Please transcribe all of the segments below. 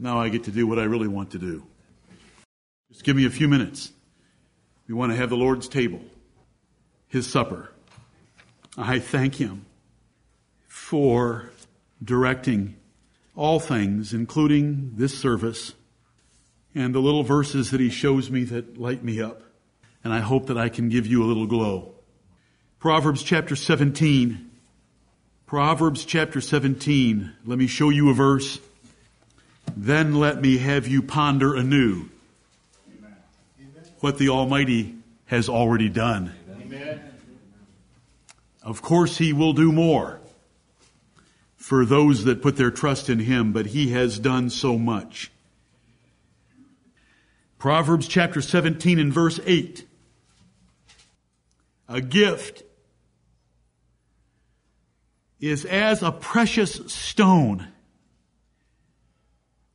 now I get to do what I really want to do. Just give me a few minutes. We want to have the Lord's table, His supper. I thank Him for directing all things, including this service and the little verses that He shows me that light me up. And I hope that I can give you a little glow. Proverbs chapter 17. Proverbs chapter 17. Let me show you a verse. Then let me have you ponder anew what the Almighty has already done. Of course, He will do more for those that put their trust in Him, but He has done so much. Proverbs chapter 17 and verse 8. A gift is as a precious stone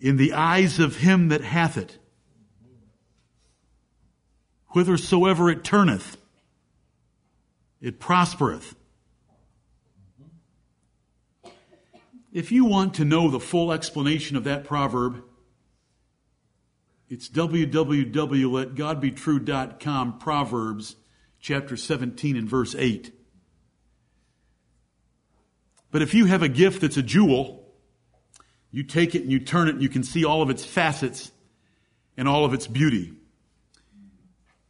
in the eyes of him that hath it whithersoever it turneth, it prospereth. If you want to know the full explanation of that proverb, it's www.letgodbetrue.com, Proverbs chapter 17 and verse 8. But if you have a gift that's a jewel, you take it and you turn it and you can see all of its facets and all of its beauty.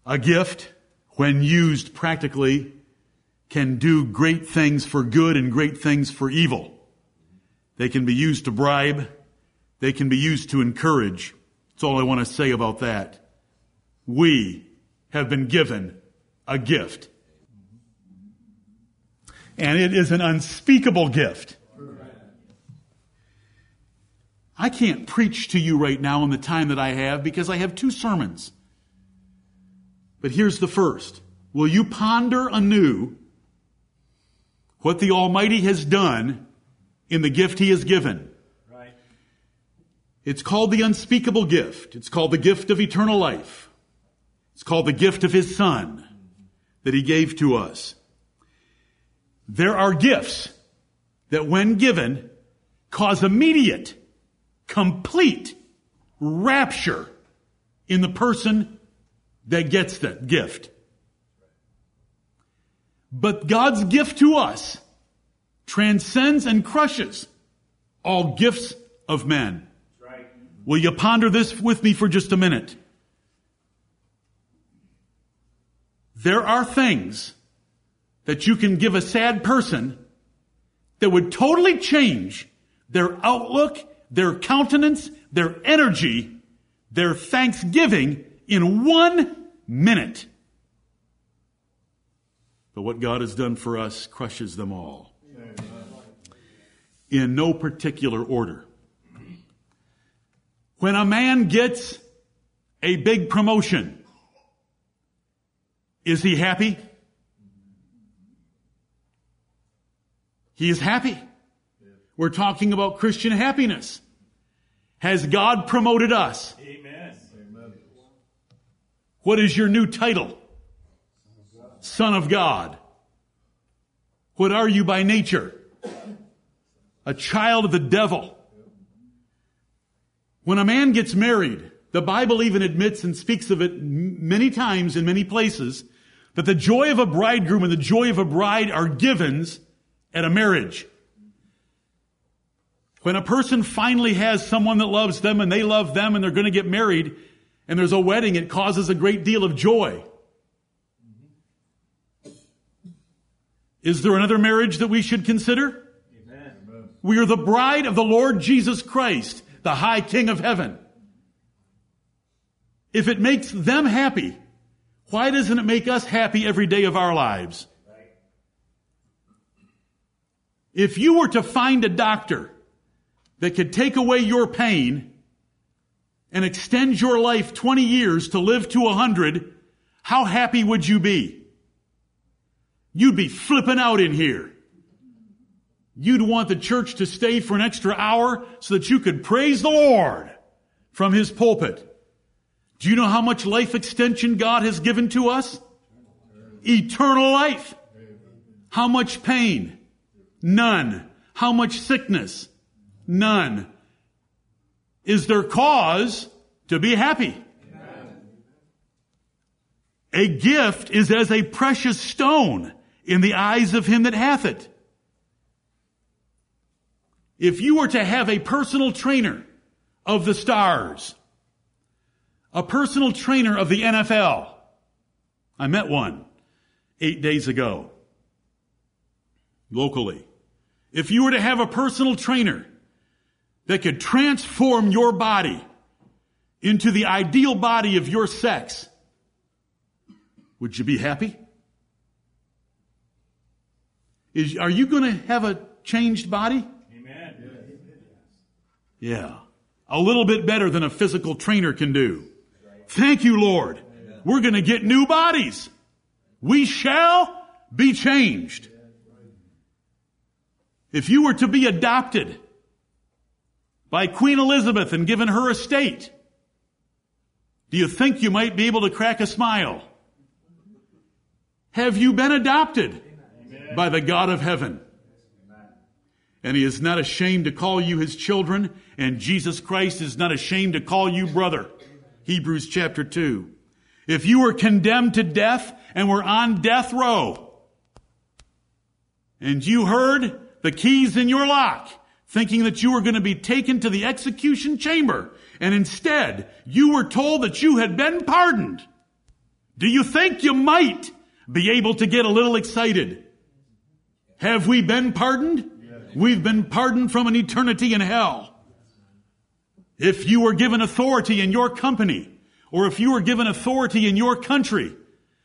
A gift, when used practically, can do great things for good and great things for evil. They can be used to bribe. They can be used to encourage. That's all I want to say about that. We have been given a gift. And it is an unspeakable gift. I can't preach to you right now in the time that I have because I have two sermons. But here's the first. Will you ponder anew what the Almighty has done in the gift He has given? Right. It's called the unspeakable gift. It's called the gift of eternal life. It's called the gift of His Son that He gave to us. There are gifts that when given cause immediate, complete rapture in the person that gets that gift. But God's gift to us transcends and crushes all gifts of men. Right. Will you ponder this with me for just a minute? There are things that you can give a sad person that would totally change their outlook, their countenance, their energy, their thanksgiving in one minute. But what God has done for us crushes them all. In no particular order. When a man gets a big promotion, is he happy? He is happy. We're talking about Christian happiness. Has God promoted us? Amen. What is your new title? Son of God. What are you by nature? A child of the devil. When a man gets married, the Bible even admits and speaks of it many times in many places that the joy of a bridegroom and the joy of a bride are givens at a marriage. When a person finally has someone that loves them and they love them and they're going to get married, and there's a wedding, it causes a great deal of joy. Is there another marriage that we should consider? Amen. We are the bride of the Lord Jesus Christ, the high King of heaven. If it makes them happy, why doesn't it make us happy every day of our lives? If you were to find a doctor that could take away your pain and extend your life 20 years to live to 100, how happy would you be? You'd be flipping out in here. You'd want the church to stay for an extra hour so that you could praise the Lord from his pulpit. Do you know how much life extension God has given to us? Eternal life. How much pain? None. How much sickness? None. is there cause to be happy. A gift is as a precious stone in the eyes of him that hath it. If you were to have a personal trainer of the stars, a personal trainer of the NFL, I met one eight days ago, locally. If you were to have a personal trainer that could transform your body into the ideal body of your sex, would you be happy? Is, are you going to have a changed body? Amen. Yeah. A little bit better than a physical trainer can do. Thank you, Lord. We're going to get new bodies. We shall be changed. If you were to be adopted by Queen Elizabeth and given her estate, do you think you might be able to crack a smile? Have you been adopted Amen. by the God of heaven? And he is not ashamed to call you his children, and Jesus Christ is not ashamed to call you brother. Hebrews chapter 2. If you were condemned to death and were on death row, and you heard the keys in your lock, thinking that you were going to be taken to the execution chamber, and instead you were told that you had been pardoned. Do you think you might be able to get a little excited? Have we been pardoned? We've been pardoned from an eternity in hell. If you were given authority in your company, or if you were given authority in your country,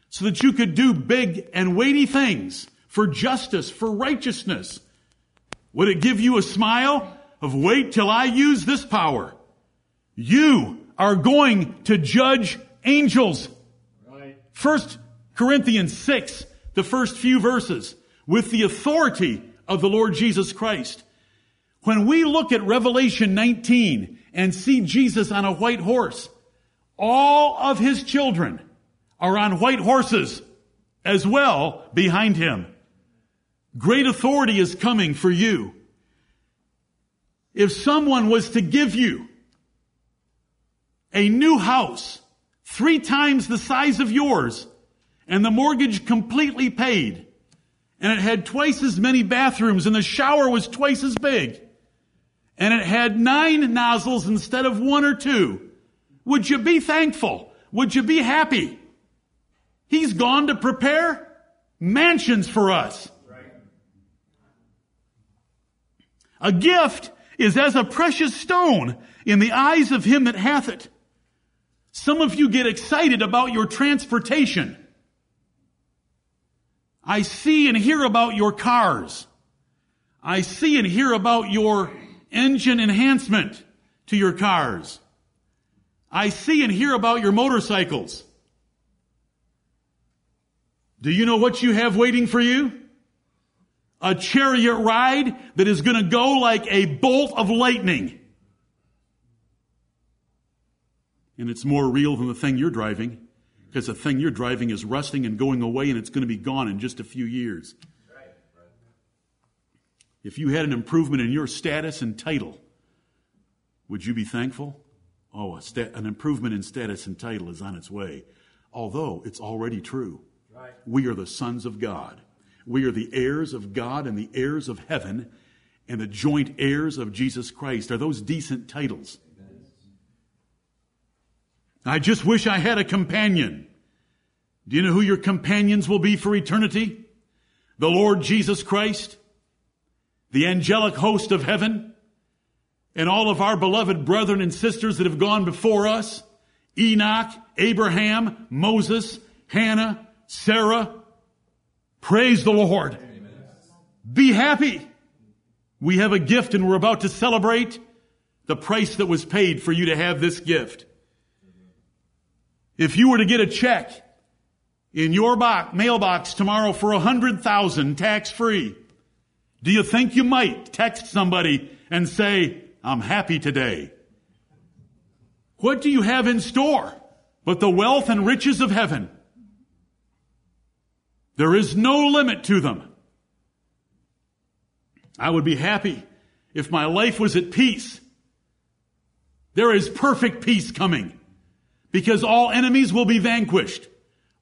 so that you could do big and weighty things for justice, for righteousness, would it give you a smile of wait till I use this power? You are going to judge angels. Right. First Corinthians 6, the first few verses, with the authority of the Lord Jesus Christ. When we look at Revelation 19 and see Jesus on a white horse, all of his children are on white horses as well behind him. Great authority is coming for you. If someone was to give you a new house three times the size of yours and the mortgage completely paid and it had twice as many bathrooms and the shower was twice as big and it had nine nozzles instead of one or two, would you be thankful? Would you be happy? He's gone to prepare mansions for us. A gift is as a precious stone in the eyes of him that hath it. Some of you get excited about your transportation. I see and hear about your cars. I see and hear about your engine enhancement to your cars. I see and hear about your motorcycles. Do you know what you have waiting for you? A chariot ride that is going to go like a bolt of lightning. And it's more real than the thing you're driving because the thing you're driving is rusting and going away and it's going to be gone in just a few years. If you had an improvement in your status and title, would you be thankful? Oh, stat- an improvement in status and title is on its way, although it's already true. Right. We are the sons of God. We are the heirs of God and the heirs of heaven and the joint heirs of Jesus Christ. Are those decent titles? I just wish I had a companion. Do you know who your companions will be for eternity? The Lord Jesus Christ, the angelic host of heaven, and all of our beloved brethren and sisters that have gone before us, Enoch, Abraham, Moses, Hannah, Sarah. Praise the Lord. Be happy. We have a gift and we're about to celebrate the price that was paid for you to have this gift. If you were to get a check in your box, mailbox tomorrow for a hundred thousand tax free, do you think you might text somebody and say, I'm happy today? What do you have in store but the wealth and riches of heaven? There is no limit to them. I would be happy if my life was at peace. There is perfect peace coming because all enemies will be vanquished.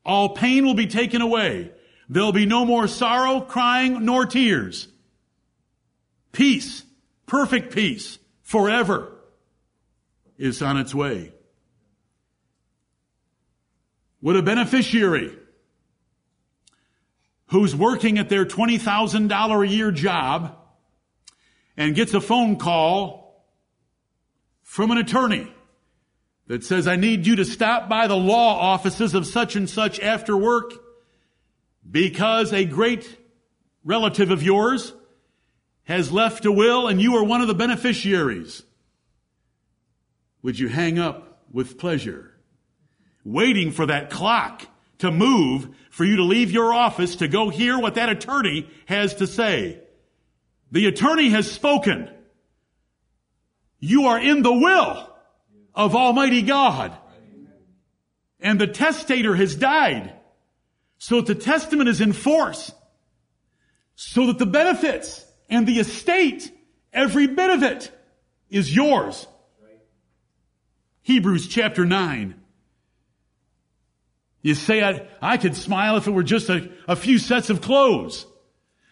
All pain will be taken away. There'll be no more sorrow, crying, nor tears. Peace, perfect peace, forever is on its way. Would a beneficiary who's working at their $20,000 a year job and gets a phone call from an attorney that says, I need you to stop by the law offices of such and such after work because a great relative of yours has left a will and you are one of the beneficiaries. Would you hang up with pleasure? Waiting for that clock to move for you to leave your office to go hear what that attorney has to say. The attorney has spoken. You are in the will of Almighty God. And the testator has died. So that the testament is in force. So that the benefits and the estate, every bit of it, is yours. Hebrews chapter 9. You say, I, I could smile if it were just a, a few sets of clothes.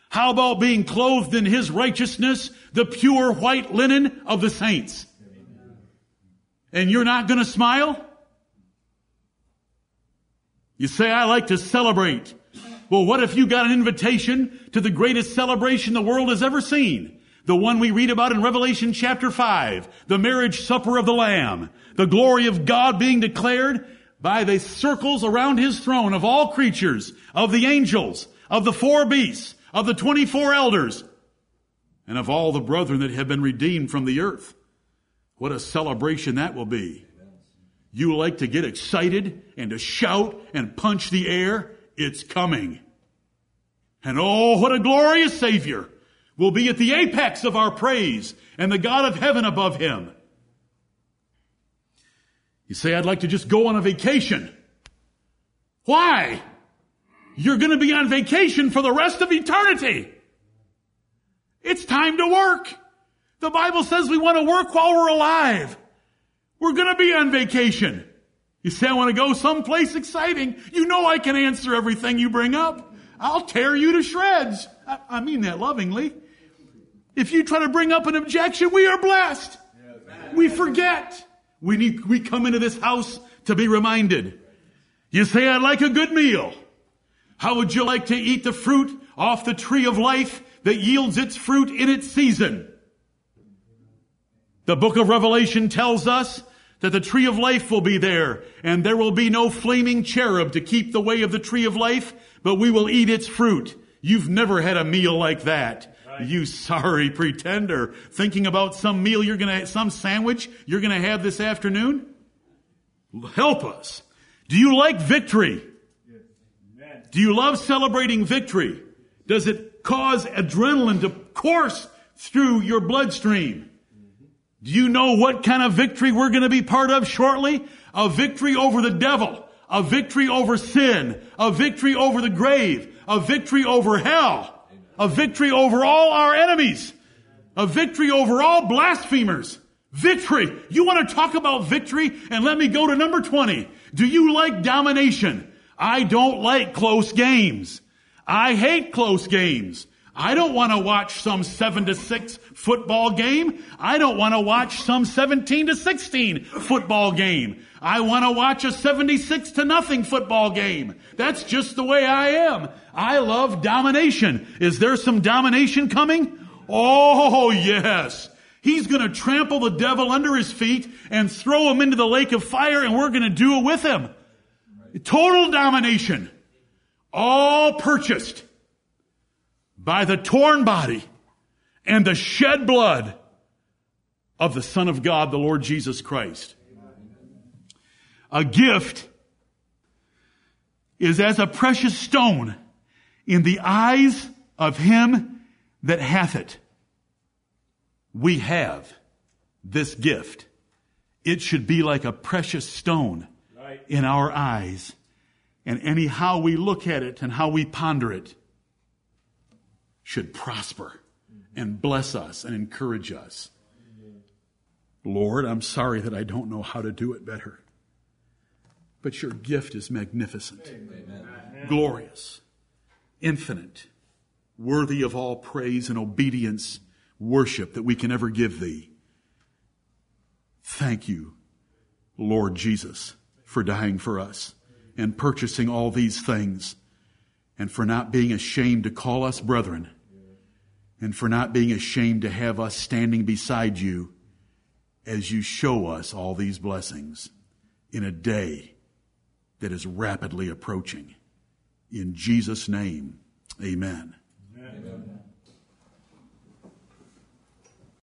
How about being clothed in His righteousness, the pure white linen of the saints? and you're not going to smile? You say, I like to celebrate. Well, what if you got an invitation to the greatest celebration the world has ever seen? The one we read about in Revelation chapter 5, the marriage supper of the Lamb, the glory of God being declared by the circles around his throne of all creatures, of the angels, of the four beasts, of the 24 elders, and of all the brethren that have been redeemed from the earth. What a celebration that will be. You like to get excited and to shout and punch the air. It's coming. And oh, what a glorious Savior will be at the apex of our praise and the God of heaven above him. You say, I'd like to just go on a vacation. Why? You're going to be on vacation for the rest of eternity. It's time to work. The Bible says we want to work while we're alive. We're going to be on vacation. You say, I want to go someplace exciting. You know I can answer everything you bring up. I'll tear you to shreds. I, I mean that lovingly. If you try to bring up an objection, we are blessed. We forget. We need, we come into this house to be reminded. You say, I'd like a good meal. How would you like to eat the fruit off the tree of life that yields its fruit in its season? The book of Revelation tells us that the tree of life will be there and there will be no flaming cherub to keep the way of the tree of life, but we will eat its fruit. You've never had a meal like that. Right. You sorry pretender thinking about some meal you're going to, some sandwich you're going to have this afternoon. Help us. Do you like victory? Do you love celebrating victory? Does it cause adrenaline to course through your bloodstream? Do you know what kind of victory we're going to be part of shortly? A victory over the devil, a victory over sin, a victory over the grave, a victory over hell, a victory over all our enemies, a victory over all blasphemers. Victory. You want to talk about victory? And let me go to number 20. Do you like domination? I don't like close games. I hate close games. I don't want to watch some 7 to 6 football game. I don't want to watch some 17 to 16 football game. I want to watch a 76 to nothing football game. That's just the way I am. I love domination. Is there some domination coming? Oh, yes. He's going to trample the devil under his feet and throw him into the lake of fire and we're going to do it with him. Total domination. All purchased by the torn body and the shed blood of the Son of God, the Lord Jesus Christ. A gift is as a precious stone in the eyes of him that hath it. We have this gift. It should be like a precious stone in our eyes. And anyhow we look at it and how we ponder it, should prosper and bless us and encourage us. Lord, I'm sorry that I don't know how to do it better. But your gift is magnificent, Amen. glorious, infinite, worthy of all praise and obedience, worship that we can ever give thee. Thank you, Lord Jesus, for dying for us and purchasing all these things and for not being ashamed to call us brethren and for not being ashamed to have us standing beside you as you show us all these blessings in a day that is rapidly approaching. In Jesus' name, amen. amen.